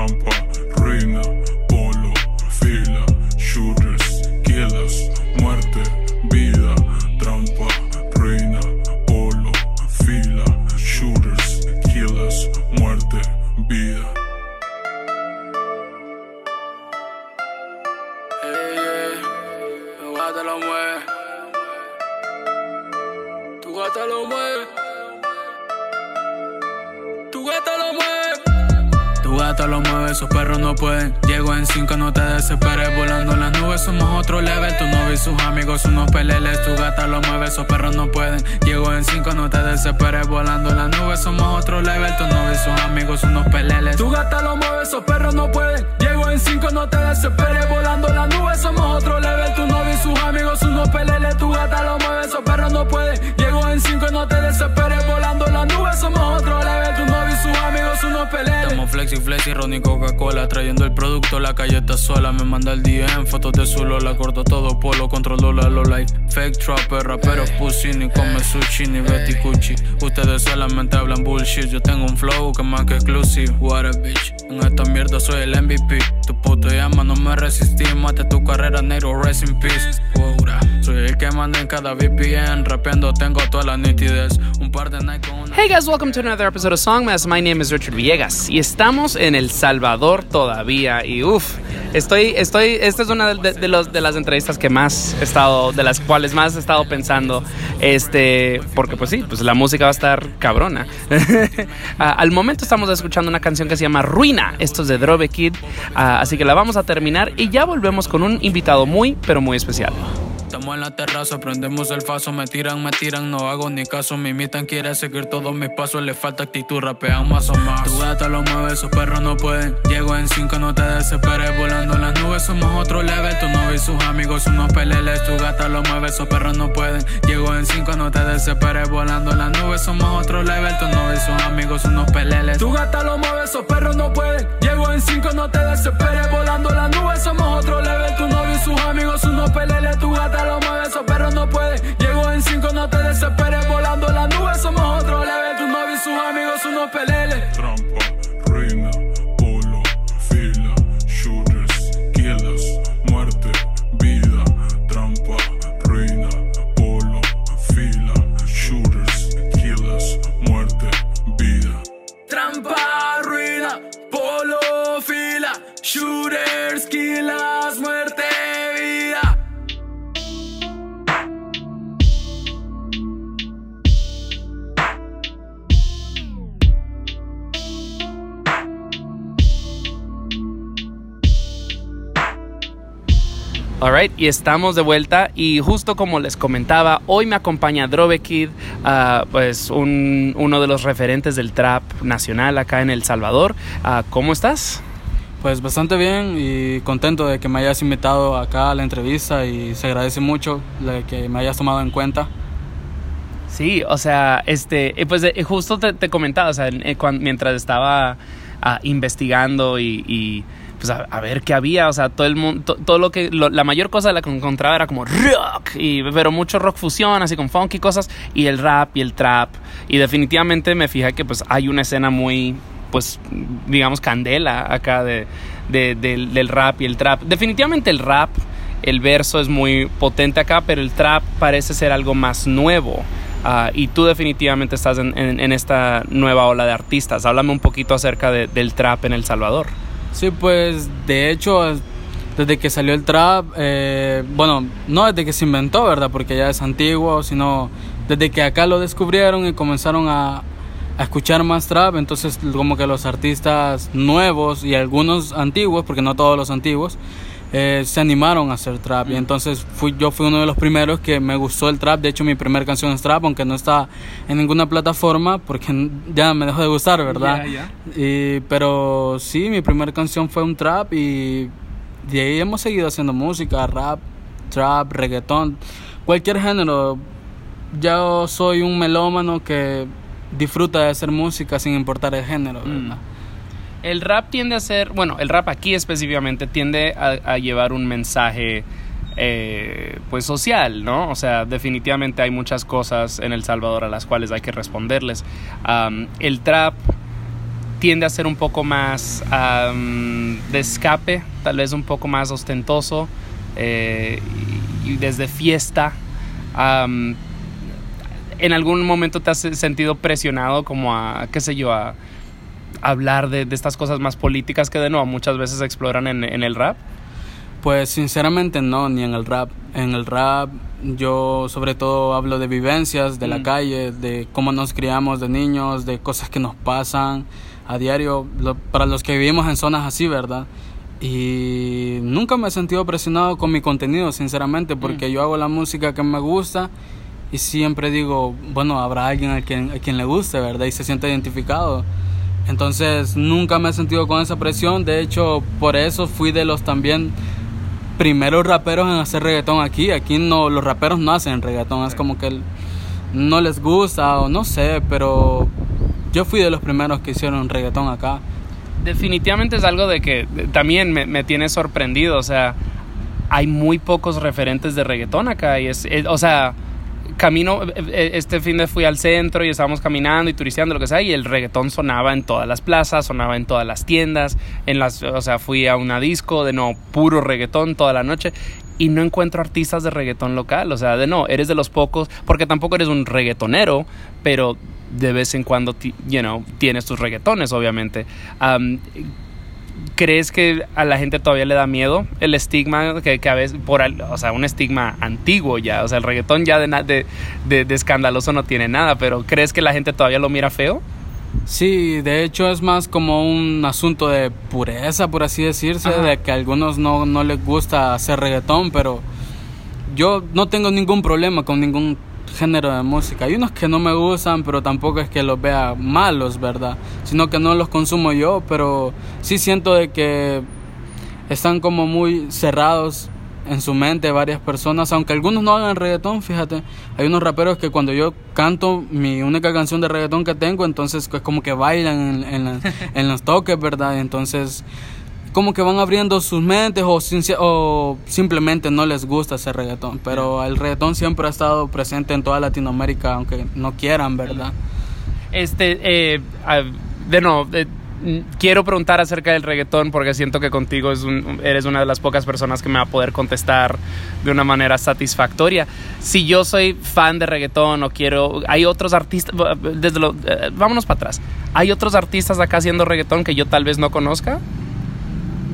trampa, ruina, somos otro level. Tu novio y sus amigos, unos peleles. Tu gata lo mueve, esos perros no pueden. Llego en cinco, no te desesperes. Volando las nubes, somos otro level. Flexi, flexi, Ronnie Coca-Cola. Trayendo el producto, la calle está sola. Me manda el DM, fotos de su Lola. Corto todo polo, controlo la Lola. Fake trapper, rapero pussy. Ni come sushi, ni Betty Cucci. Ustedes solamente hablan bullshit. Yo tengo un flow que más que exclusive. What a bitch. En esta mierda soy el MVP. Tu puto llama, no me resistí. Mate tu carrera, negro, rest in peace. Hey guys, welcome to another episode of Songmas. My name is Richard Villegas y estamos en El Salvador todavía. Y uff, estoy, estoy, esta es una de, los, de las entrevistas que más he estado, de las cuales más he estado pensando, este, porque pues sí, pues la música va a estar cabrona. Ah, Al momento estamos escuchando una canción que se llama Ruina, esto es de Drobe Kid, Ah, así que la vamos a terminar y ya volvemos con un invitado muy, pero muy especial. Estamos en la terraza, prendemos el faso, me tiran, me tiran, no hago ni caso, me imitan, quiere seguir todos mis pasos, le falta actitud, rapean más o más. Tu gata lo mueve, esos perros no pueden. Llego en cinco, no te desesperes, volando en las nubes, somos otro level. Tu novio y sus amigos, unos peleles, tu gata lo mueve, esos perros no pueden. Llego en cinco, no te desesperes, volando en las nubes, somos otro level. Tu novio y sus amigos, unos peleles. Tu gata lo mueve, esos perros no pueden. Llego en cinco, no te desesperes, volando en las nubes, somos otro level. Tu novio y sus amigos, unos peleles, tu gata lo mueve, esos perros no pueden. Llego en cinco, no te desesperes, volando en las nubes, somos otro level. Tu novio y sus amigos, unos peleles. Trampa, ruina, polo, fila, shooters, killers, muerte, vida, trampa, ruina, polo, fila, shooters, killers, muerte, vida. Trampa, ruina, polo, fila, shooters, killas, muerte, Alright, y estamos de vuelta y justo como les comentaba, hoy me acompaña Drobe Kid, ah, pues un- uno de los referentes del trap nacional acá en El Salvador. Ah, ¿Cómo estás? Pues bastante bien y contento de que me hayas invitado acá a la entrevista y se agradece mucho de que me hayas tomado en cuenta. Sí, o sea, este, eh, pues eh, justo te, te comentaba, o sea, eh, mientras estaba ah, investigando y, y, pues a, ver qué había, o sea, todo el mundo, todo lo que, lo- la mayor cosa de la que encontraba era como rock, y, pero mucho rock fusión, así con funk y cosas, y el rap y el trap, y definitivamente me fijé que pues hay una escena muy, pues, digamos, candela acá de, de- del, rap y el trap. Definitivamente el rap, el verso es muy potente acá, pero el trap parece ser algo más nuevo. Ah, y tú definitivamente estás en, en- en esta nueva ola de artistas. Háblame un poquito acerca de- del trap en El Salvador. Sí, pues de hecho, desde que salió el trap, eh, bueno, no desde que se inventó, ¿verdad? Porque ya es antiguo, sino desde que acá lo descubrieron y comenzaron a, a escuchar más trap, entonces como que los artistas nuevos y algunos antiguos, porque no todos los antiguos, eh, se animaron a hacer trap y entonces fui, yo fui uno de los primeros que me gustó el trap, de hecho mi primera canción es trap, aunque no está en ninguna plataforma porque ya me dejó de gustar, ¿verdad? Y, pero sí, mi primera canción fue un trap y de ahí hemos seguido haciendo música, rap, trap, reggaetón, cualquier género. Yo soy un melómano que disfruta de hacer música sin importar el género, ¿verdad? El rap tiende a ser, bueno, el rap aquí específicamente tiende a, llevar un mensaje eh, pues social, ¿no? O sea, definitivamente hay muchas cosas en El Salvador a las cuales hay que responderles. El trap tiende a ser un poco más am, de escape, tal vez un poco más ostentoso eh, y, desde fiesta. ¿En algún momento te has sentido presionado como a, qué sé yo, a hablar de, de estas cosas más políticas que de nuevo muchas veces se exploran en, en el rap? Pues sinceramente no, ni en el rap. En el rap yo sobre todo hablo de vivencias de Mm. la calle, de cómo nos criamos de niños, de cosas que nos pasan a diario, lo- para los que vivimos en zonas así, ¿verdad? Y nunca me he sentido presionado con mi contenido, sinceramente, porque yo hago la música que me gusta y siempre digo, bueno, habrá alguien a quien, a quien le guste, ¿verdad? Y se siente identificado. Entonces nunca me he sentido con esa presión, de hecho por eso fui de los también primeros raperos en hacer reggaetón aquí. Aquí no, los raperos no hacen reggaetón, es como que no les gusta o no sé, pero yo fui de los primeros que hicieron reggaetón acá. Definitivamente es algo de que también me, me tiene sorprendido, o sea, hay muy pocos referentes de reggaetón acá y es, es- o sea, camino, eh, eh, este fin de fui al centro y estábamos caminando y turisteando, lo que sea, y el reggaetón sonaba en todas las plazas, sonaba en todas las tiendas, en las, o sea, fui a una disco de no, puro reggaetón toda la noche y no encuentro artistas de reggaetón local, o sea, de no, eres de los pocos, porque tampoco eres un reggaetonero, pero de vez en cuando, you know, tienes tus reggaetones, obviamente. Am, ¿Crees que a la gente todavía le da miedo el estigma que, que a veces, por, o sea, un estigma antiguo ya, o sea, el reggaetón ya de, de, de- de escandaloso no tiene nada, pero ¿crees que la gente todavía lo mira feo? Sí, de hecho es más como un asunto de pureza, por así decirse, Ajá. de que a algunos no, no les gusta hacer reggaetón, pero yo no tengo ningún problema con ningún género de música. Hay unos que no me gustan, pero tampoco es que los vea malos, ¿verdad? Sino que no los consumo yo, pero sí siento de que están como muy cerrados en su mente varias personas, aunque algunos no hagan reggaetón, fíjate, hay unos raperos que cuando yo canto mi única canción de reggaetón que tengo, entonces es como que bailan en, en en los toques, ¿verdad? Entonces como que van abriendo sus mentes o, o simplemente no les gusta hacer reggaetón, pero el reggaetón siempre ha estado presente en toda Latinoamérica, aunque no quieran, ¿verdad? Este, eh, de no, eh, quiero preguntar acerca del reggaetón porque siento que contigo es un- eres una de las pocas personas que me va a poder contestar de una manera satisfactoria. Si yo soy fan de reggaetón o quiero, hay otros artistas, desde lo, eh, vámonos para atrás. ¿Hay otros artistas acá haciendo reggaetón que yo tal vez no conozca?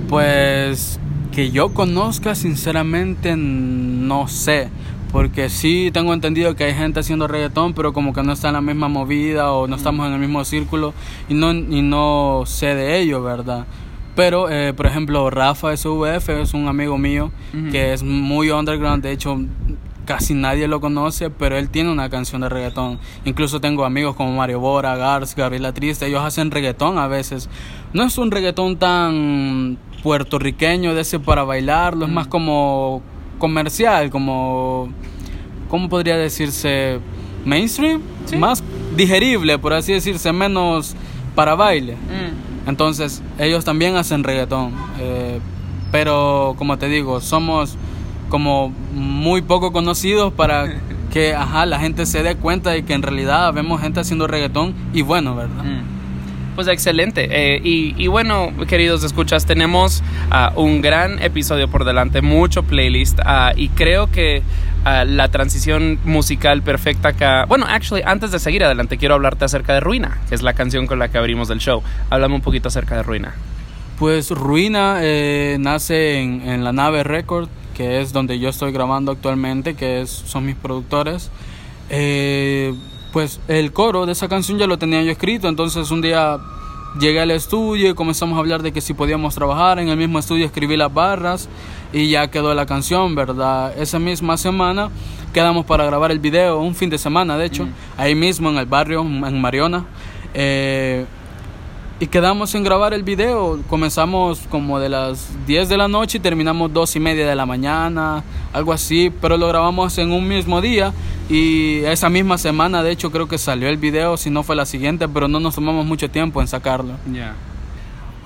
Pues que yo conozca, sinceramente, no sé. Porque sí tengo entendido que hay gente haciendo reggaetón, pero como que no está en la misma movida o no estamos en el mismo círculo y no, y no sé de ello, ¿verdad? Pero, eh, por ejemplo, Rafa SVF es un amigo mío que es muy underground, de hecho casi nadie lo conoce, pero él tiene una canción de reggaetón. Incluso tengo amigos como Mario Bora, Gars, Gabriela Triste, ellos hacen reggaetón a veces. No es un reggaetón tan puertorriqueño de ese para bailarlo, es más como comercial, como ¿cómo podría decirse? mainstream, más digerible, por así decirse, menos para baile. Entonces, ellos también hacen reggaetón. eh, pero, como te digo, somos como muy poco conocidos para que ajá, la gente se dé cuenta de que en realidad vemos gente haciendo reggaetón y bueno, ¿verdad? Pues excelente. Eh, y, y bueno, queridos escuchas, tenemos ah, un gran episodio por delante, mucho playlist. ah, y creo que ah, la transición musical perfecta acá. Bueno, actually, antes de seguir adelante, quiero hablarte acerca de Ruina, que es la canción con la que abrimos el show. Háblame un poquito acerca de Ruina. Pues Ruina eh, nace en, en la nave Record, que es donde yo estoy grabando actualmente, que es, son mis productores. Eh, pues el coro de esa canción ya lo tenía yo escrito, entonces un día llegué al estudio y comenzamos a hablar de que si podíamos trabajar. En el mismo estudio escribí las barras y ya quedó la canción, ¿verdad? Esa misma semana quedamos para grabar el video, un fin de semana de hecho, ahí mismo en el barrio, en Mariona. Eh, y quedamos en grabar el video. Comenzamos como de las 10 de la noche y terminamos dos y media de la mañana, algo así. Pero lo grabamos en un mismo día. Y esa misma semana, de hecho, creo que salió el video. Si no fue la siguiente, pero no nos tomamos mucho tiempo en sacarlo. Ya.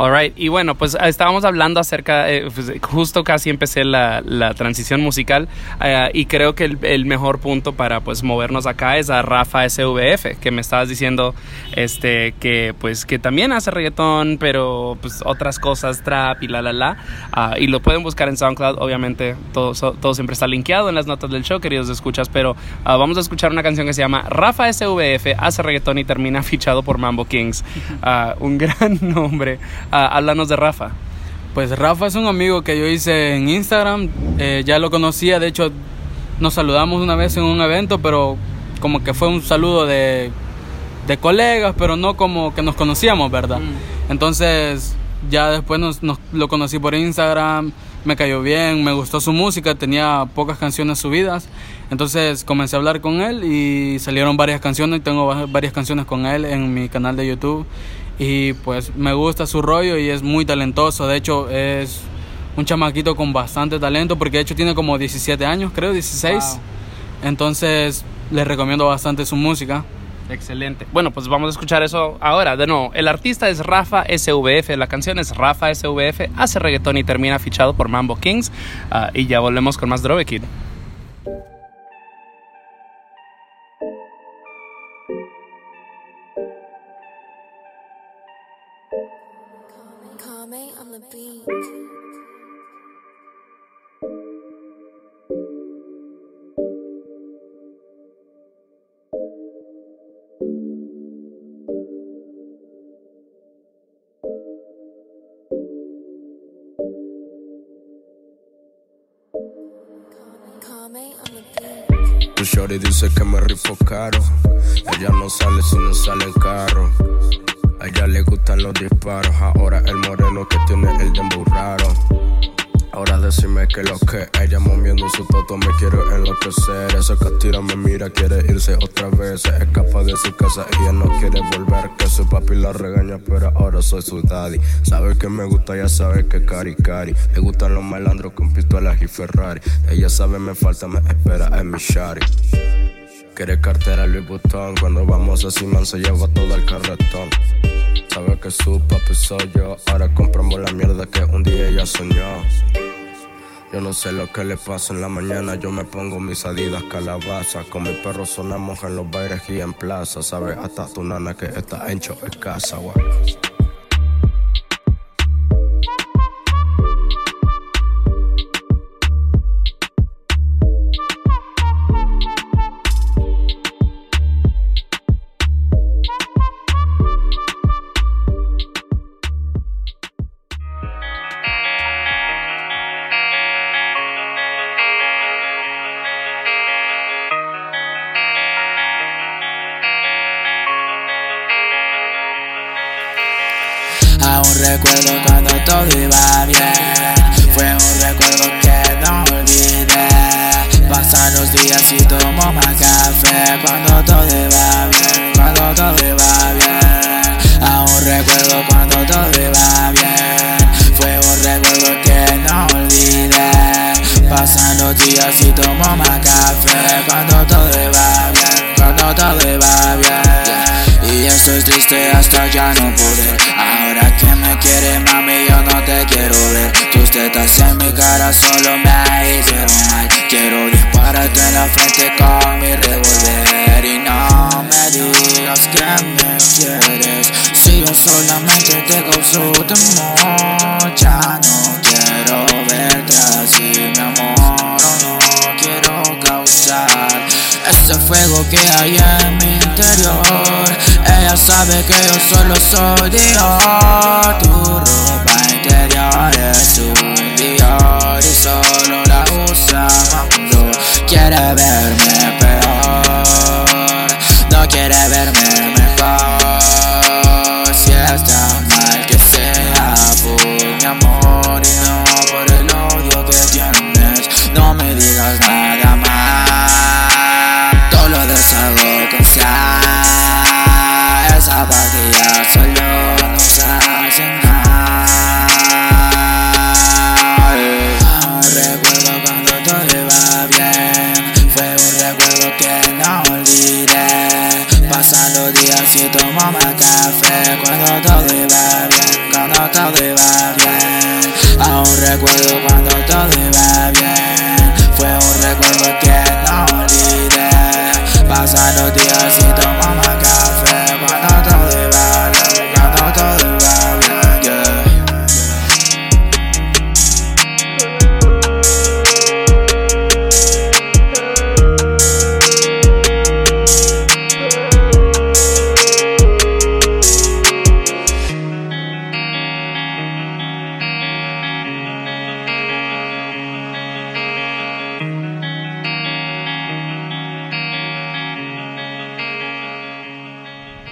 Alright, y bueno, pues estábamos hablando acerca, eh, pues, justo casi empecé la, la transición musical eh, y creo que el, el, mejor punto para pues movernos acá es a Rafa SVF, que me estabas diciendo este que pues que también hace reggaetón, pero pues otras cosas, trap y la la la, uh, y lo pueden buscar en SoundCloud, obviamente todo, todo siempre está linkeado en las notas del show, queridos escuchas, pero uh, vamos a escuchar una canción que se llama Rafa SVF, hace reggaetón y termina fichado por Mambo Kings, uh, un gran nombre. Háblanos de Rafa. Pues Rafa es un amigo que yo hice en Instagram, eh, ya lo conocía, de hecho nos saludamos una vez en un evento, pero como que fue un saludo de, de colegas, pero no como que nos conocíamos, ¿verdad? Mm. Entonces ya después nos, nos, lo conocí por Instagram, me cayó bien, me gustó su música, tenía pocas canciones subidas, entonces comencé a hablar con él y salieron varias canciones, tengo varias canciones con él en mi canal de YouTube y pues me gusta su rollo y es muy talentoso. De hecho, es un chamaquito con bastante talento porque de hecho tiene como 17 años, creo, 16. Wow. Entonces, les recomiendo bastante su música. Excelente. Bueno, pues vamos a escuchar eso ahora. De nuevo, el artista es Rafa SVF, la canción es Rafa SVF, hace reggaetón y termina fichado por Mambo Kings. Uh, y ya volvemos con más Drove Kid. Shorty dice que me rifo caro. Ella no sale si no sale en carro. A ella le gustan los disparos. Ahora el moreno que tiene el dembow raro. Ahora decime que lo que ella moviendo su toto me quiere enloquecer. Esa catira me mira, quiere irse otra vez. Escapa de su casa, ella no quiere volver. Que su papi la regaña, pero ahora soy su daddy. Sabe que me gusta, ya sabe que cari cari. Le gustan los malandros con pistolas y Ferrari. Ella sabe me falta, me espera en mi shari. Quiere cartera Louis Vuitton Cuando vamos a Simán se lleva todo el carretón Sabe que su papi soy yo Ahora compramos la mierda que un día ella soñó yo no sé lo que le pasa en la mañana, yo me pongo mis adidas calabaza. Con mi perro sonamos en los bailes y en plaza. Sabe hasta tu nana que está hecho en casa, ese fuego que hay en mi interior. Ella sabe que yo solo soy Dios. Tu ropa interior es un Dior Y solo la usa cuando quiere verme peor. No quiere verme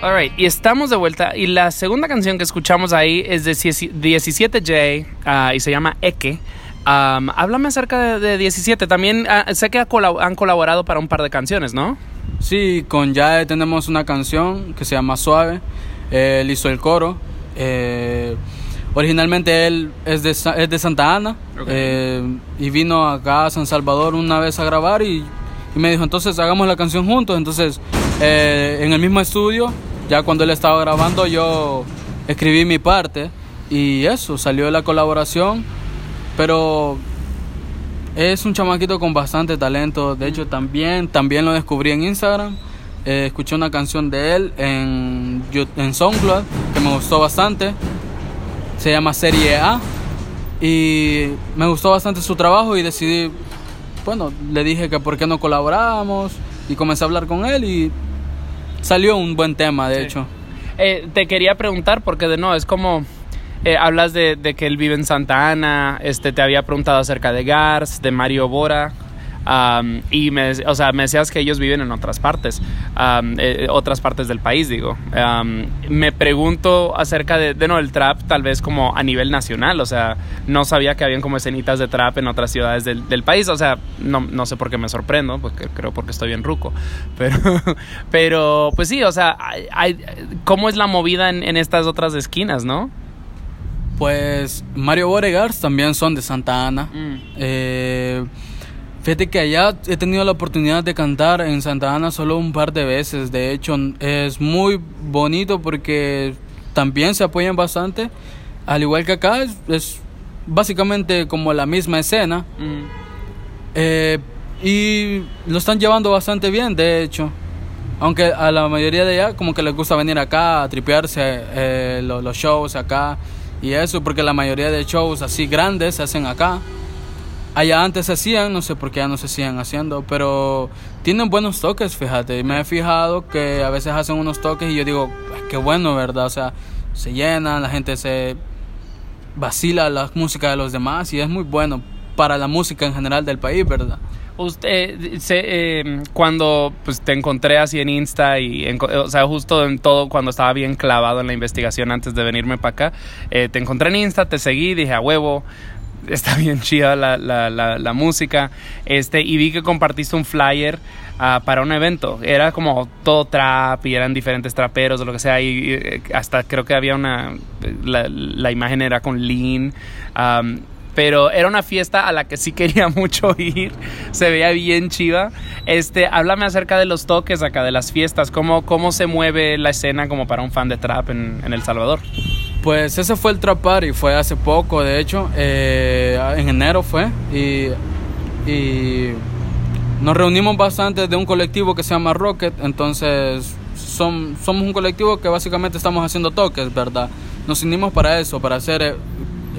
Alright, y estamos de vuelta. Y la segunda canción que escuchamos ahí es de 17J ah, y se llama Eke. Am, háblame acerca de, de 17. También ah, sé que ha colab- han colaborado para un par de canciones, ¿no? Sí, con Yae tenemos una canción que se llama Suave. Eh, él hizo el coro. Eh, originalmente él es de, es de Santa Ana eh, y vino acá a San Salvador una vez a grabar y, y me dijo, entonces hagamos la canción juntos. Entonces, eh, en el mismo estudio, ya cuando él estaba grabando, yo escribí mi parte y eso, salió la colaboración. Pero es un chamaquito con bastante talento. De hecho, también, también lo descubrí en Instagram. Eh, escuché una canción de él en, en SoundCloud que me gustó bastante. Se llama Serie A. Y me gustó bastante su trabajo y decidí, bueno, le dije que por qué no colaborábamos. Y comencé a hablar con él y salió un buen tema, de Sí. hecho. Eh, te quería preguntar, porque de no, es como. eh, hablas de, de que él vive en Santa Ana. Este, te había preguntado acerca de Gars, de Mario Bora. Y me, o sea, me decías que ellos viven en otras partes, am, eh, otras partes del país, digo. Me pregunto acerca de, de no, el trap, tal vez como a nivel nacional. O sea, no sabía que habían como escenitas de trap en otras ciudades del, del país. O sea, no, no sé por qué me sorprendo, porque creo porque estoy bien ruco. Pero, pero pues sí, o sea, hay- ¿cómo es la movida en, en estas otras esquinas, no? Pues Mario Boregars también son de Santa Ana. Eh, fíjate que allá he tenido la oportunidad de cantar en Santa Ana solo un par de veces. De hecho, es muy bonito porque también se apoyan bastante. Al igual que acá, es, es básicamente como la misma escena. Eh, y lo están llevando bastante bien, de hecho. Aunque a la mayoría de allá como que les gusta venir acá a tripearse eh, lo- los shows acá y eso, porque la mayoría de shows así grandes se hacen acá. Allá antes se hacían, no sé por qué ya no se siguen haciendo, pero tienen buenos toques, fíjate. Me he fijado que a veces hacen unos toques y yo digo, "Ay, qué bueno, ¿verdad? O sea, se llenan, la gente se vacila la música de los demás y es muy bueno para la música en general del país, ¿verdad? Usted, eh, cuando pues, te encontré así en Insta y, o sea, justo en todo, cuando estaba bien clavado en la investigación antes de venirme para acá, eh, te encontré en Insta, te seguí, dije a huevo, está bien chida la, la, la, música, este, y vi que compartiste un flyer ah, para un evento, era como todo trap y eran diferentes traperos o lo que sea, y, eh, hasta creo que había una, la, imagen era con Lean, am, pero era una fiesta a la que sí quería mucho ir. Se veía bien chiva. Este, háblame acerca de los toques acá, de las fiestas. ¿Cómo, cómo se mueve la escena como para un fan de trap en El Salvador? Pues ese fue el Trap Party, fue hace poco, de hecho, eh, en enero fue, y, y nos reunimos bastante de un colectivo que se llama Rocket, entonces son, somos un colectivo que básicamente estamos haciendo toques, ¿verdad? Nos unimos para eso, para hacer eh,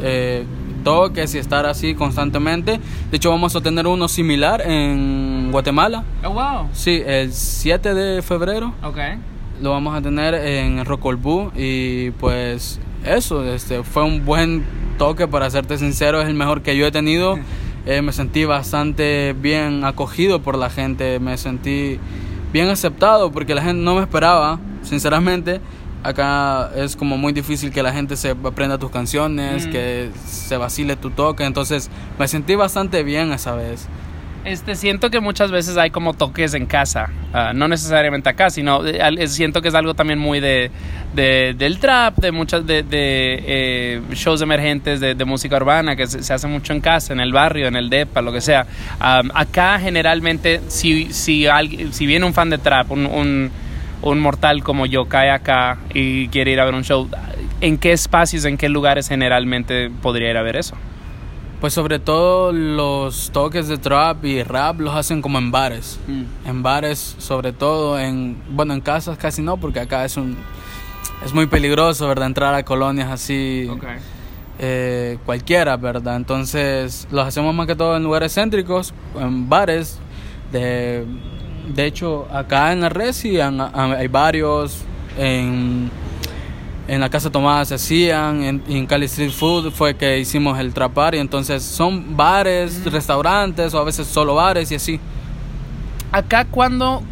eh, toques y estar así constantemente. De hecho, vamos a tener uno similar en Guatemala, Oh, wow. sí, el 7 de febrero Ok. lo vamos a tener en Rocolbú y pues eso, este fue un buen toque para serte sincero, es el mejor que yo he tenido. Eh, me sentí bastante bien acogido por la gente, me sentí bien aceptado porque la gente no me esperaba, sinceramente. Acá es como muy difícil que la gente se aprenda tus canciones, Mm. que se vacile tu toque, entonces me sentí bastante bien esa vez. Este, siento que muchas veces hay como toques en casa, ah, no necesariamente acá, sino eh, siento que es algo también muy de, de- del trap, de muchas de, eh, shows emergentes de, música urbana que se, se hace mucho en casa, en el barrio, en el depa, lo que sea. Am, acá generalmente si si alguien, si viene un fan de trap, un, un un mortal como yo cae acá y quiere ir a ver un show, ¿en qué espacios, en qué lugares generalmente podría ir a ver eso? Pues sobre todo los toques de trap y rap los hacen como en bares. En bares, sobre todo, en bueno, en casas casi no, porque acá es un es muy peligroso, ¿verdad? Entrar a colonias así eh, cualquiera, ¿verdad? Entonces los hacemos más que todo en lugares céntricos, en bares. De, de hecho, acá en la han- hay varios. En, en la Casa Tomada se hacían, en, en Cali Street Food fue que hicimos el trapar y entonces son bares, restaurantes o a veces solo bares y así. Acá cuando...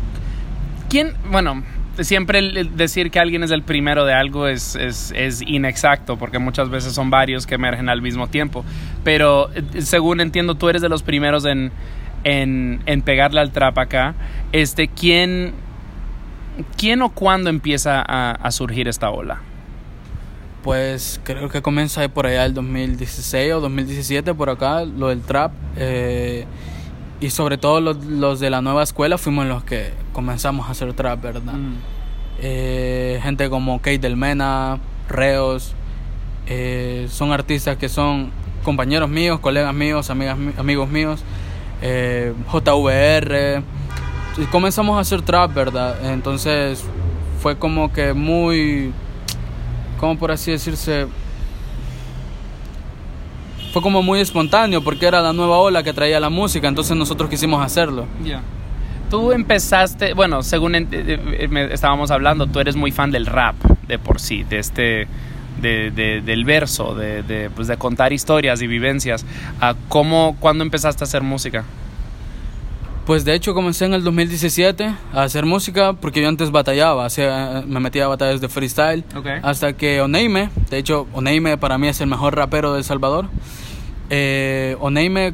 ¿Quién? Bueno, siempre el- decir que alguien es el primero de algo es, es, es inexacto, porque muchas veces son varios que emergen al mismo tiempo. Pero eh, según entiendo, tú eres de los primeros en, en, en pegarle al trap acá. Este, ¿quién, ¿Quién o cuándo empieza a, a surgir esta ola? Pues creo que comienza por allá el 2016 o 2017 por acá, lo del trap. eh, y sobre todo los, los de la nueva escuela fuimos los que comenzamos a hacer trap, ¿verdad? Eh, gente como Kate Del Mena, Reos, eh, son artistas que son compañeros míos, colegas míos, amigas, mi- amigos míos, eh, JVR, y comenzamos a hacer trap, ¿verdad? Entonces fue como que muy, ¿cómo por así decirse? Fue como muy espontáneo porque era la nueva ola que traía la música, entonces nosotros quisimos hacerlo. Tú empezaste, bueno, según eh, eh, estábamos hablando, tú eres muy fan del rap de por sí, de este, de, de- del verso, de, de, pues, de contar historias y vivencias. Ah, ¿Cómo, cuándo empezaste a hacer música? Pues de hecho comencé en el 2017 a hacer música porque yo antes batallaba, hacía, me metía a batallas de freestyle. Ok. Hasta que Oneime, de hecho Oneime para mí es el mejor rapero de El Salvador. Eh, Oneime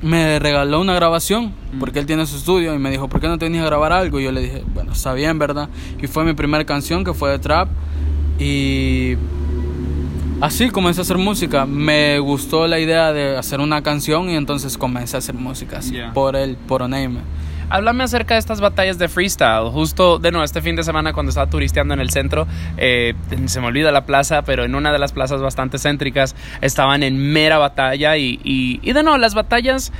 me regaló una grabación porque él tiene su estudio y me dijo, ¿por qué no te venís a grabar algo? Y yo le dije, bueno, está bien, ¿verdad? Y fue mi primera canción que fue de trap y así comencé a hacer música. Me gustó la idea de hacer una canción y entonces comencé a hacer música así, Yeah. por él, por Oneime. Háblame acerca de estas batallas de freestyle. Justo, de nuevo, este fin de semana cuando estaba turisteando en el centro, eh, se me olvida la plaza, pero en una de las plazas bastante céntricas estaban en mera batalla y, y, y de nuevo, las batallas...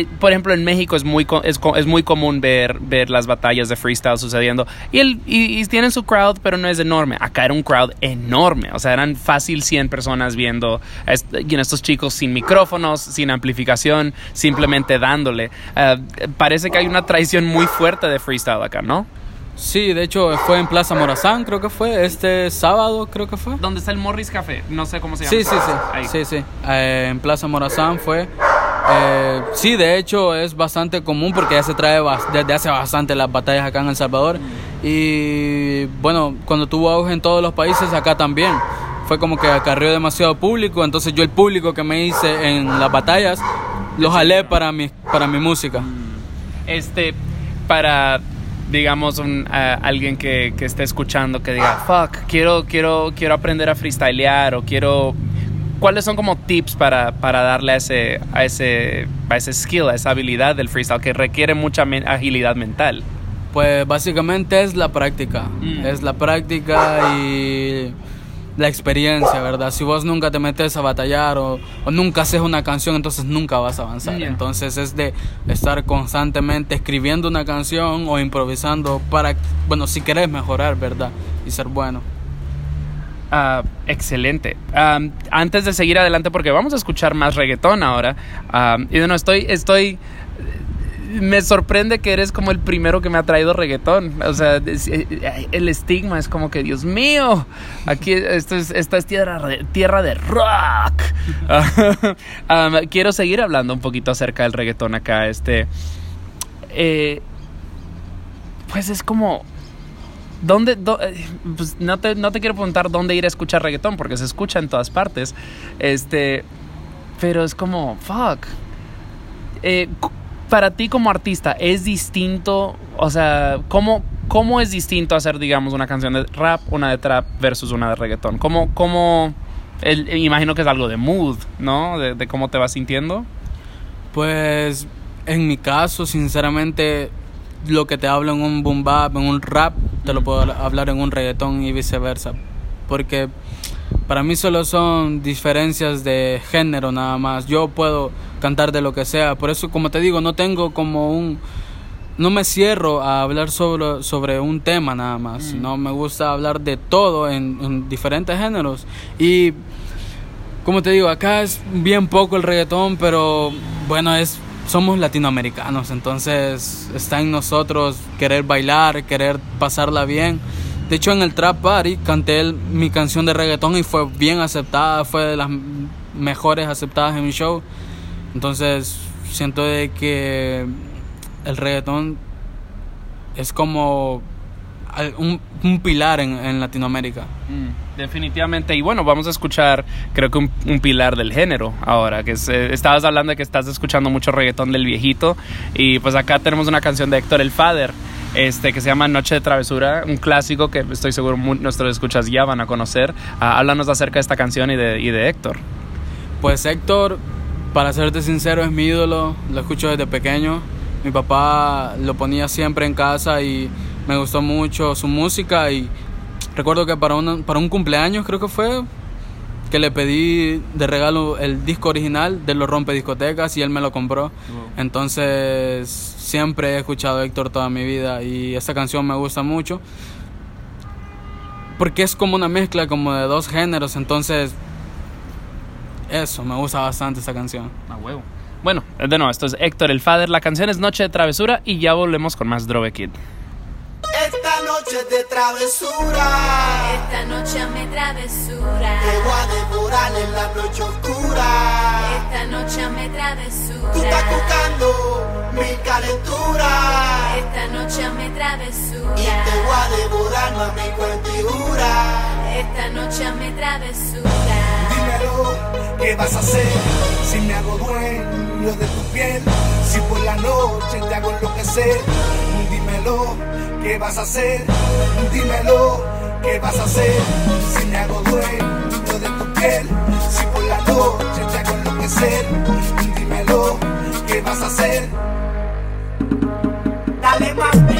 eh, por ejemplo, en México es muy, es, es muy común ver, ver las batallas de freestyle sucediendo. Y, el, y, y tienen su crowd, pero no es enorme. Acá era un crowd enorme. O sea, eran fácil 100 personas viendo a est- you know, estos chicos sin micrófonos, sin amplificación, simplemente dándole. Ah, parece que hay una traición muy fuerte de freestyle acá, ¿no? Sí, de hecho fue en Plaza Morazán, creo que fue, este sábado creo que fue. ¿Dónde está el Morris Café? No sé cómo se llama. Sí, sí, sí. Ahí. Sí, sí. Eh, en Plaza Morazán fue. Eh, sí, de hecho es bastante común porque ya se trae desde hace bastante las batallas acá en El Salvador. Y bueno, cuando tuvo auge en todos los países, acá también. Fue como que acarreó demasiado público, entonces yo el público que me hice en las batallas lo jalé para mi, para mi música. Este, para, digamos, un, alguien que, que esté escuchando que diga, fuck, quiero, quiero, quiero aprender a freestylear o quiero... ¿Cuáles son como tips para, para darle a ese, a, ese, a ese skill, a esa habilidad del freestyle que requiere mucha men- agilidad mental? Pues básicamente es la práctica. Mm. Es la práctica y la experiencia, ¿verdad? Si vos nunca te metes a batallar o, o nunca haces una canción, entonces nunca vas a avanzar. Entonces es de estar constantemente escribiendo una canción o improvisando para, bueno, si querés mejorar, ¿verdad? Y ser bueno. Ah, excelente. Antes de seguir adelante, porque vamos a escuchar más reggaetón ahora. y bueno, estoy, estoy. Me sorprende que eres como el primero que me ha traído reggaetón. O sea, es- eh, el estigma es como que, Dios mío, aquí esto es, esta es tierra, tierra de rock. Quiero seguir hablando un poquito acerca del reggaetón acá. Este. eh, pues es como. ¿Dónde? do- eh, pues no te, no te quiero preguntar dónde ir a escuchar reggaetón, porque se escucha en todas partes. Este. Pero es como, fuck. Eh, para ti como artista, ¿es distinto? O sea, ¿cómo, ¿cómo es distinto hacer, digamos, una canción de rap, una de trap versus una de reggaetón? ¿Cómo, cómo el- eh, imagino que es algo de mood, ¿no? De cómo te vas sintiendo. Pues en mi caso, sinceramente, lo que te hablo en un boom bap, en un rap, te lo puedo hablar en un reggaetón y viceversa. Porque Para mí solo son diferencias de género nada más. Yo puedo cantar de lo que sea. Por eso, como te digo, no tengo como un... No me cierro a hablar sobre, sobre un tema nada más. No me gusta hablar de todo en, en diferentes géneros. Y como te digo, acá es bien poco el reggaetón, pero bueno, es somos latinoamericanos, entonces está en nosotros querer bailar, querer pasarla bien. De hecho, en el Trap Party canté el- mi canción de reggaetón y fue bien aceptada, fue de las mejores aceptadas en mi show. Entonces, siento que el reggaetón es como un, un pilar en, en Latinoamérica. Mm, definitivamente. Y bueno, vamos a escuchar, creo que un, un pilar del género ahora, que es, eh, estabas hablando de que estás escuchando mucho reggaetón del viejito. Y pues acá tenemos una canción de Héctor El Fader. Este, que se llama Noche de Travesura, un clásico que estoy seguro nuestros escuchas ya van a conocer. Ah, háblanos acerca de esta canción y de, y de Héctor. Pues Héctor, para serte sincero, es mi ídolo, lo escucho desde pequeño. Mi papá lo ponía siempre en casa y me gustó mucho su música y recuerdo que para, una- para un cumpleaños creo que fue que le pedí de regalo el disco original de los rompe discotecas y él me lo compró. Entonces siempre he escuchado a Héctor toda mi vida y esta canción me gusta mucho porque es como una mezcla como de dos géneros, entonces eso, me gusta bastante esta canción. A huevo. Bueno, de nuevo, esto es Héctor El Fader. La canción es Noche de Travesura y ya volvemos con más Drove Kid. Esta noche es de travesura. Esta noche me travesura. Te voy a devorar en la noche oscura. Esta noche me travesura. Tú estás buscando mi calentura. Esta noche me travesura. Y te voy a devorar, mami, cuentigura. Esta noche me travesura. Dímelo, ¿qué vas a hacer si me hago dueño de tu piel? Si por la noche te hago enloquecer. Dímelo, ¿qué vas a hacer? Dímelo, ¿qué vas a hacer si me hago dueño de tu piel? Si por la noche te hago enloquecer. Dímelo, ¿qué vas a hacer? Dale más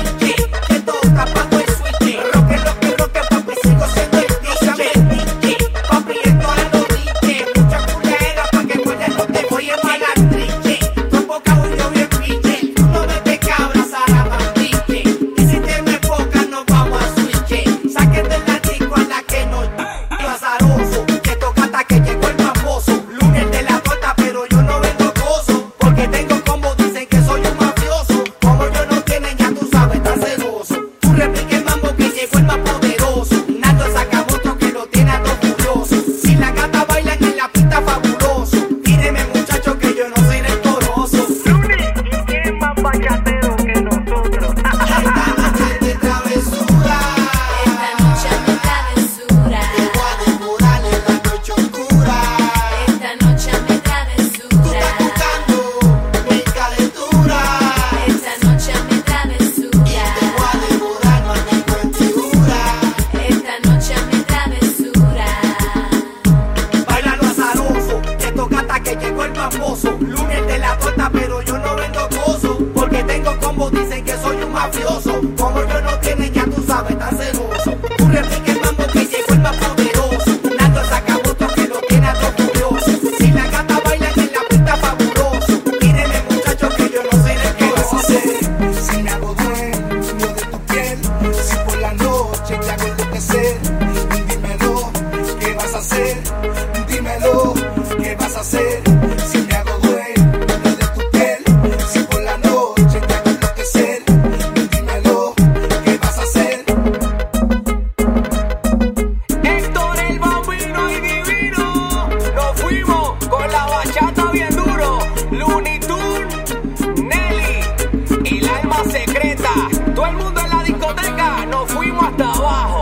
fuimos hasta abajo,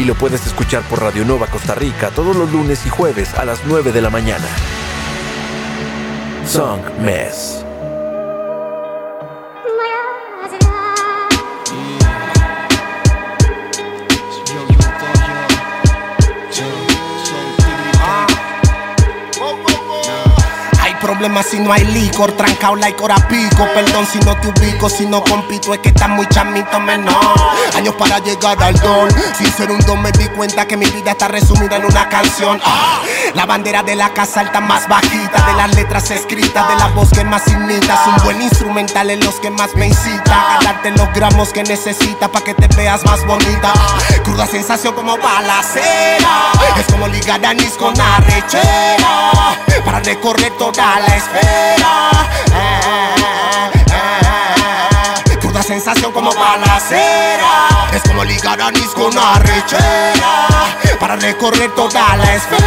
y lo puedes escuchar por Radio Nova Costa Rica todos los lunes y jueves a las 9 de la mañana. Song Mess. Problemas si no hay licor, trancao like hora pico. Perdón si no te ubico, si no compito, es que estás muy chamito menor. Años para llegar al don. Sin ser un don, me di cuenta que mi vida está resumida en una canción. Ah, la bandera de la casa alta más bajita, de las letras escritas, de la voz que más imitas. Un buen instrumental en los que más me incita. A darte los gramos que necesita para que te veas más bonita. Cruda sensación como balacera. Es como ligar anís con arrechera. Para recorrer toda la eh. Cruda sensación como balacera. Es como ligar anís con arrechera. Para recorrer toda la esfera.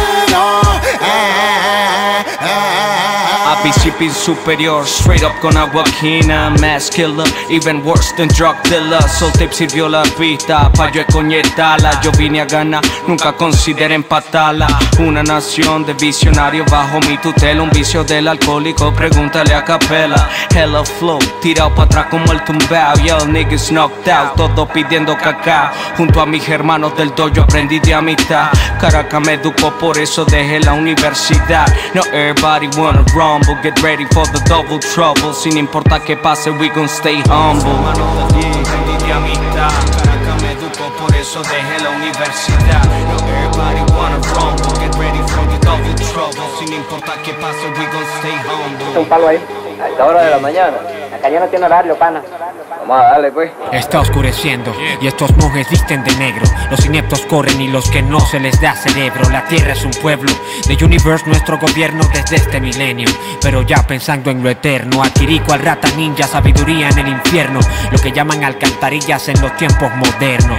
Shipping superior, straight up con aguaquina, mass killer, even worse than drug dealer. Sol Tape sirvió la pista, pa' yo coñetala. Yo vine a ganar, nunca consideren empatarla. Una nación de visionarios bajo mi tutela, un vicio del alcohólico, pregúntale a capela. Hella flow, tirado pa' atrás como el tumbao. Yo, niggas knocked out, todos pidiendo cacao. Junto a mis hermanos del dojo aprendí de amistad. Caracas me educó, por eso dejé la universidad. No everybody wanna rumble, get ready for the double trouble. Sin importar qué pase, we gon' stay humble. Por eso dejé la universidad. Everybody wanna rumble, get ready for the double trouble. Sin importar qué pase, we gon' stay humble. Un palo ahí. Hora de la mañana. Acá no tiene horario, pana. Vamos a darle, pues. Está oscureciendo y estos monjes visten de negro. Los ineptos corren y los que no se les da cerebro. La tierra es un pueblo de Universe, nuestro gobierno desde este milenio. Pero ya pensando en lo eterno, adquirí cual rata ninja sabiduría en el infierno. Lo que llaman alcantarillas en los tiempos modernos,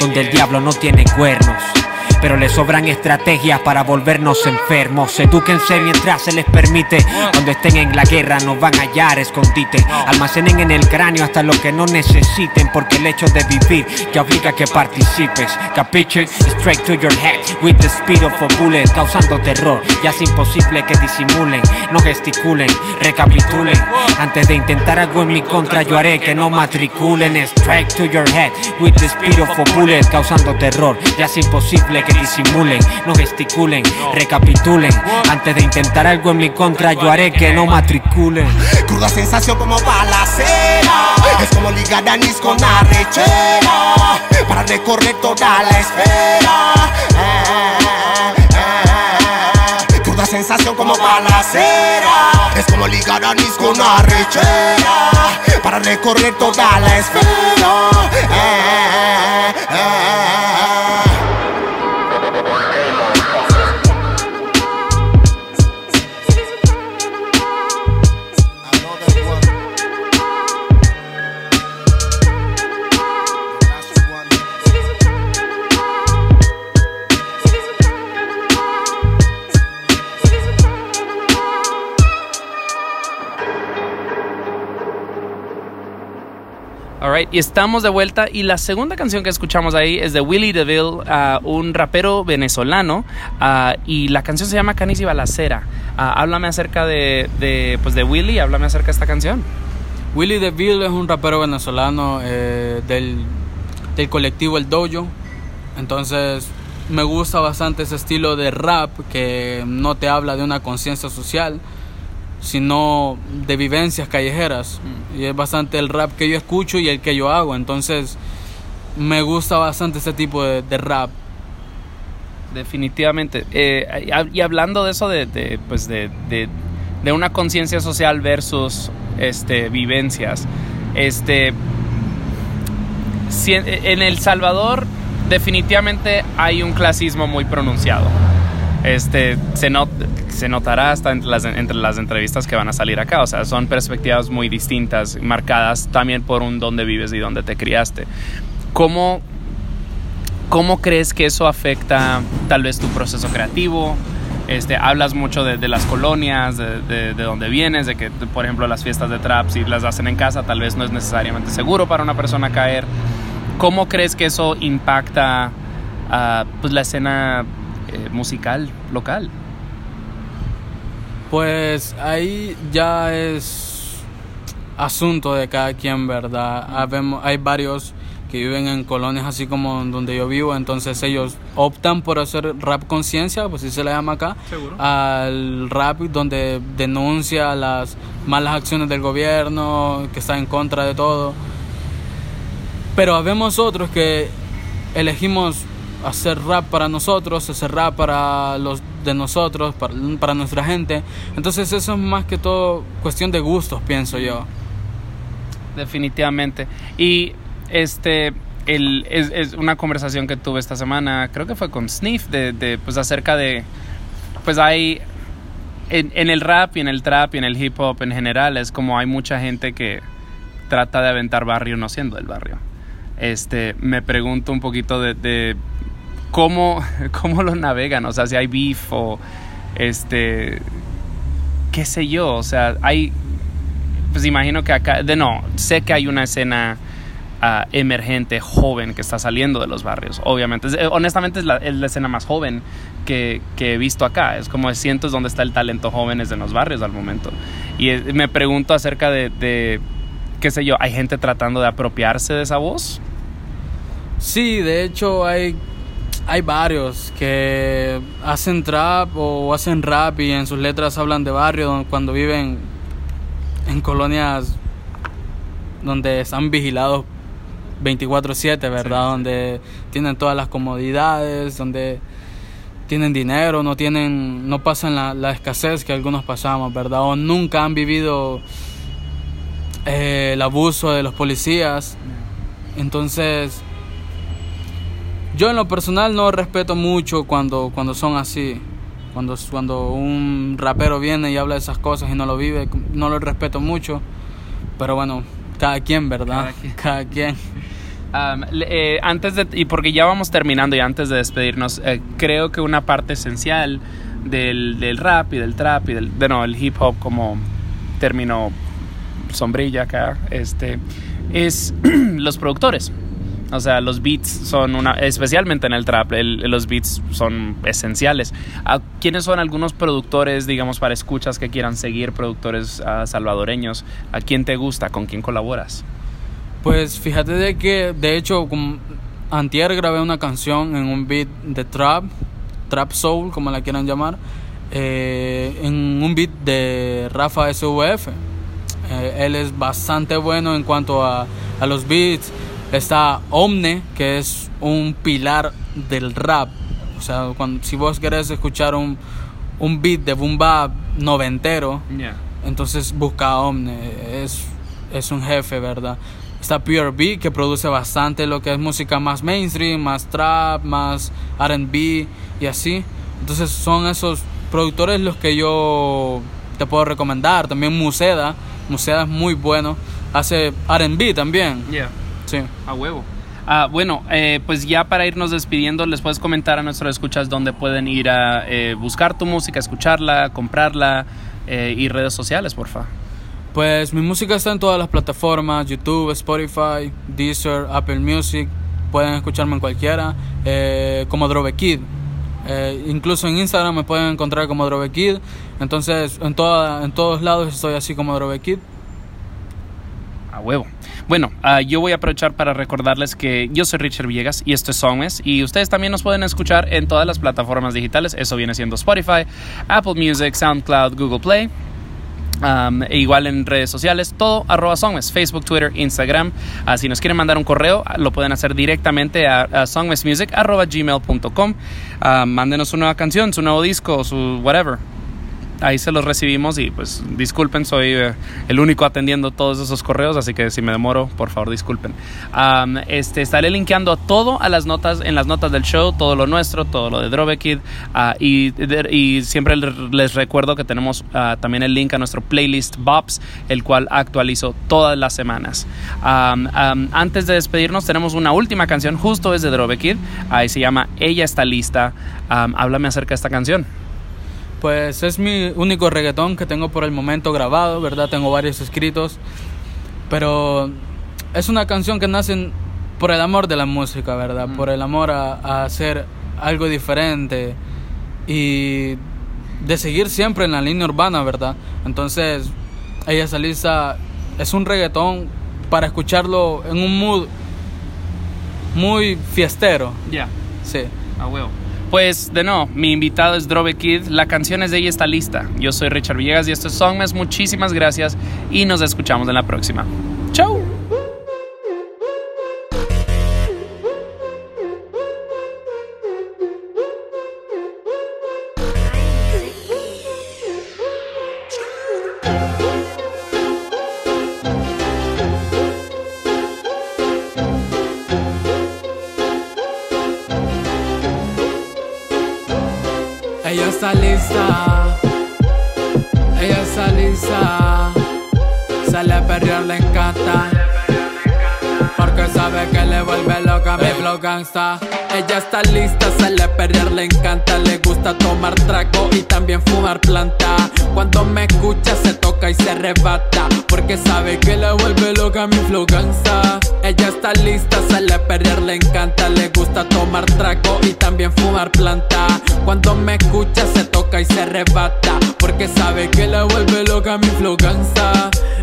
donde el diablo no tiene cuernos. Pero le sobran estrategias para volvernos enfermos. Edúquense mientras se les permite. Cuando estén en la guerra no van a hallar escondite. Almacenen en el cráneo hasta lo que no necesiten. Porque el hecho de vivir ya obliga a que participes. Capiche, straight to your head with the speed of a bullet. Causando terror. Ya es imposible que disimulen, no gesticulen, recapitulen. Antes de intentar algo en mi contra, yo haré que no matriculen. Straight to your head with the speed of a bullet. Causando terror. Ya es imposible que disimulen, no gesticulen, recapitulen. Antes de intentar algo en mi contra, yo haré que no matriculen. Cruda sensación como balacera. Es como ligar anís con arrechera. Para recorrer toda la esfera. Cruda sensación como balacera. Es como ligar anís con arrechera. Para recorrer toda la esfera. Alright, y estamos de vuelta. Y la segunda canción que escuchamos ahí es de Willie DeVille, ah, un rapero venezolano. ah, y la canción se llama Canis y Balacera. Ah, háblame acerca de, de, pues de Willie, háblame acerca de esta canción. Willy DeVille es un rapero venezolano eh, del, del colectivo El Dojo. Entonces me gusta bastante ese estilo de rap que no te habla de una conciencia social, sino de vivencias callejeras. Y es bastante el rap que yo escucho y el que yo hago. Entonces me gusta bastante ese tipo de, de rap. Definitivamente. Eh, y hablando de eso de, de, pues de, de, de una conciencia social versus este, vivencias, este, si en, en El Salvador definitivamente hay un clasismo muy pronunciado. Este, se, not- se notará hasta entre las, entre las entrevistas que van a salir acá. O sea, son perspectivas muy distintas, marcadas también por un dónde vives y dónde te criaste. ¿Cómo, cómo crees que eso afecta tal vez tu proceso creativo? Este, hablas mucho de, de las colonias, de, de, de dónde vienes, de que, por ejemplo, las fiestas de trap, si las hacen en casa, tal vez no es necesariamente seguro para una persona caer. ¿Cómo crees que eso impacta ah, pues, la escena eh, musical local? Pues ahí ya es asunto de cada quien, ¿verdad? Habemos, hay varios que viven en colonias así como donde yo vivo, entonces ellos optan por hacer rap conciencia, pues así se le llama acá, Seguro. al rap donde denuncia las malas acciones del gobierno, que está en contra de todo. Pero habemos otros que elegimos hacer rap para nosotros, hacer rap para los de nosotros, para, para nuestra gente. Entonces eso es más que todo cuestión de gustos, pienso yo. Definitivamente. Y este el, es, es una conversación que tuve esta semana, creo que fue con Sniff, de, de, pues acerca de, pues hay, en, el rap y en el trap y en el hip hop en general, es como hay mucha gente que trata de aventar barrio no siendo del barrio. Este, me pregunto un poquito de cómo, cómo lo navegan, o sea, si hay beef o este, qué sé yo, o sea, hay, pues imagino que acá, de no, sé que hay una escena ah, emergente, joven, que está saliendo de los barrios, obviamente. Es- eh, honestamente es la, es la escena más joven que, que he visto acá, es como siento es donde está el talento joven es en los barrios al momento. Y eh, me pregunto acerca de, de, qué sé yo, ¿hay gente tratando de apropiarse de esa voz? Sí, de hecho hay, hay varios que hacen trap o hacen rap y en sus letras hablan de barrio cuando viven en colonias donde están vigilados 24/7, ¿verdad? Donde tienen todas las comodidades, donde tienen dinero, no tienen, no pasan la, la escasez que algunos pasamos, ¿verdad? O nunca han vivido eh, el abuso de los policías. Entonces, yo en lo personal no respeto mucho cuando, cuando son así. Cuando, cuando un rapero viene y habla de esas cosas y no lo vive, no lo respeto mucho. Pero bueno, cada quien, ¿verdad? Cada quien. Um, eh, antes de, y porque ya vamos terminando y antes de despedirnos, eh, creo que una parte esencial del, del rap y del trap y del, de no, el hip hop como término sombrilla acá, este, es los productores. O sea, los beats son una, especialmente en el trap, el- los beats son esenciales. ¿A ¿Quiénes son algunos productores, digamos, para escuchas que quieran seguir, productores ah, salvadoreños? ¿A quién te gusta? ¿Con quién colaboras? Pues fíjate de que, de hecho, como antier grabé una canción en un beat de trap, trap soul, como la quieran llamar, eh, en un beat de Rafa SVF. Eh, él es bastante bueno en cuanto a, a los beats. Está Omne, que es un pilar del rap. O sea, cuando, si vos querés escuchar un, un beat de boom bap noventero, entonces busca a Omne. Es, es un jefe, ¿verdad? Está Pure B, que produce bastante lo que es música más mainstream, más trap, más RB y así. Entonces son esos productores los que yo te puedo recomendar. También Museda. Museda es muy bueno. Hace RB también. Yeah. Sí. A huevo. Ah, bueno, eh, pues ya para irnos despidiendo, les puedes comentar a nuestros escuchas dónde pueden ir a eh, buscar tu música, escucharla, comprarla eh, y redes sociales, porfa. Pues mi música está en todas las plataformas, YouTube, Spotify, Deezer, Apple Music, pueden escucharme en cualquiera, eh, como Drove Kid. Eh, incluso en Instagram me pueden encontrar como Drove Kid. Entonces, en, toda, en todos lados estoy así como Drove Kid. A huevo. Bueno, ah, yo voy a aprovechar para recordarles que yo soy Richard Villegas y esto es Songmes y ustedes también nos pueden escuchar en todas las plataformas digitales. Eso viene siendo Spotify, Apple Music, SoundCloud, Google Play. E igual en redes sociales, todo arroba Songmes, Facebook, Twitter, Instagram. Ah, si nos quieren mandar un correo, ah, lo pueden hacer directamente a, a songmesmusic mándenos su nueva canción, su nuevo disco, su whatever. Ahí se los recibimos y pues disculpen, soy eh, el único atendiendo todos esos correos, así que si me demoro, por favor disculpen. Am, este, estaré linkeando todo a las notas, en las notas del show, todo lo nuestro, todo lo de Drovekid ah, y, y siempre le- les recuerdo que tenemos ah, también el link a nuestro playlist Bops, el cual actualizo todas las semanas. Am, am, antes de despedirnos tenemos una última canción, justo es de Drovekid, ahí se llama Ella está lista. Am, háblame acerca de esta canción. Pues es mi único reggaetón que tengo por el momento grabado, ¿verdad? Tengo varios escritos. Pero es una canción que nace por el amor de la música, ¿verdad? Por el amor a, a hacer algo diferente y de seguir siempre en la línea urbana, ¿verdad? Entonces, ella Salisa es un reggaetón para escucharlo en un mood muy fiestero. Ya. Sí. A huevo. Pues de no, mi invitado es Drove Kid, la canción es de ella está lista. Yo soy Richard Villegas y esto es Songmas, muchísimas gracias y nos escuchamos en la próxima. Mi Cuando me escucha, se toca y se arrebata. Porque sabe que le vuelve loca mi flow.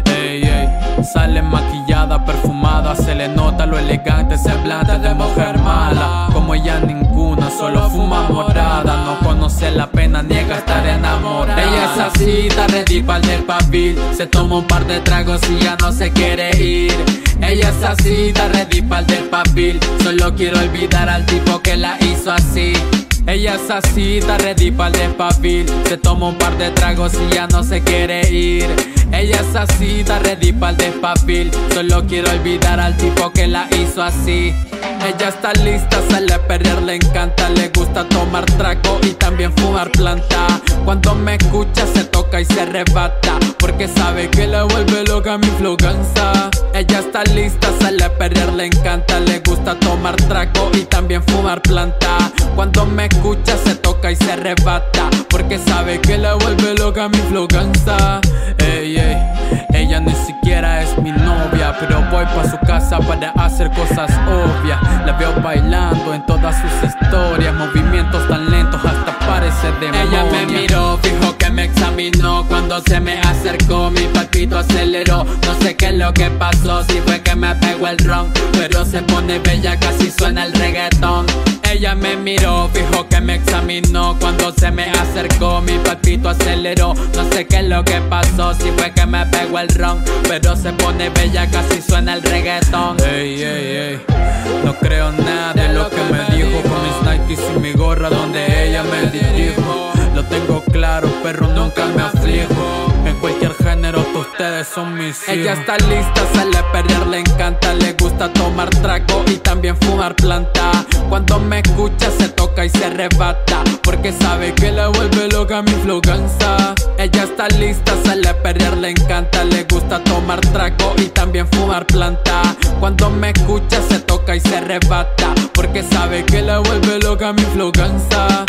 Ey, ey. Sale maquillada, perfumada, se le nota lo elegante, semblante de mujer mala. Como ella ninguna, solo fuma morada. No conoce la pena, niega estar enamorada. Ella es así, está ready pa'l del papil. Se toma un par de tragos y ya no se quiere ir. Ella es así, está ready pa'l del papil. Solo quiero olvidar al tipo que la hizo así. Ella es así, está ready pa'l despapil Se toma un par de tragos y ya no se quiere ir. Ella es así, está ready pa'l despapil Solo quiero olvidar al tipo que la hizo así. Ella está lista, sale a perrear, le encanta Le gusta tomar trago y también fumar planta. Cuando me escucha se toca y se arrebata Porque sabe que le vuelve loca mi flow gangsta Ella está lista, sale a perrear, le encanta Le gusta tomar trago y también fumar planta. Cuando me escucha se toca y se arrebata Porque sabe que le vuelve loca mi flow Ey, ey, ella ni siquiera es mi novia Pero voy pa' su casa para hacer cosas obvias. La veo bailando en todas sus historias Movimientos tan lentos hasta parece demonia Ella me miró, fijo que me examinó Cuando se me acercó mi palpito aceleró. No sé qué es lo que pasó, si fue que me pegó el ron Pero se pone bella, casi suena el reggaetón ella me miró, fijo que me examinó. Cuando se me acercó, mi palpito aceleró. No sé qué es lo que pasó, si fue que me pegó el ron. Pero se pone bella, casi suena el reggaetón. Ey, ey, ey No creo nada de lo que me dijo. Con mis Nikes y mi gorra donde ella me dirijo Lo tengo claro, pero nunca me aflijo cualquier género, tú ustedes son mis Ella está lista, sale a perrear, le encanta Le gusta tomar trago y también fumar planta. Cuando me escucha se toca y se arrebata Porque sabe que le vuelve loca mi flow gangsta Ella está lista, sale a perrear, le encanta Le gusta tomar trago y también fumar planta. Cuando me escucha se toca y se arrebata Porque sabe que le vuelve loca mi flow gangsta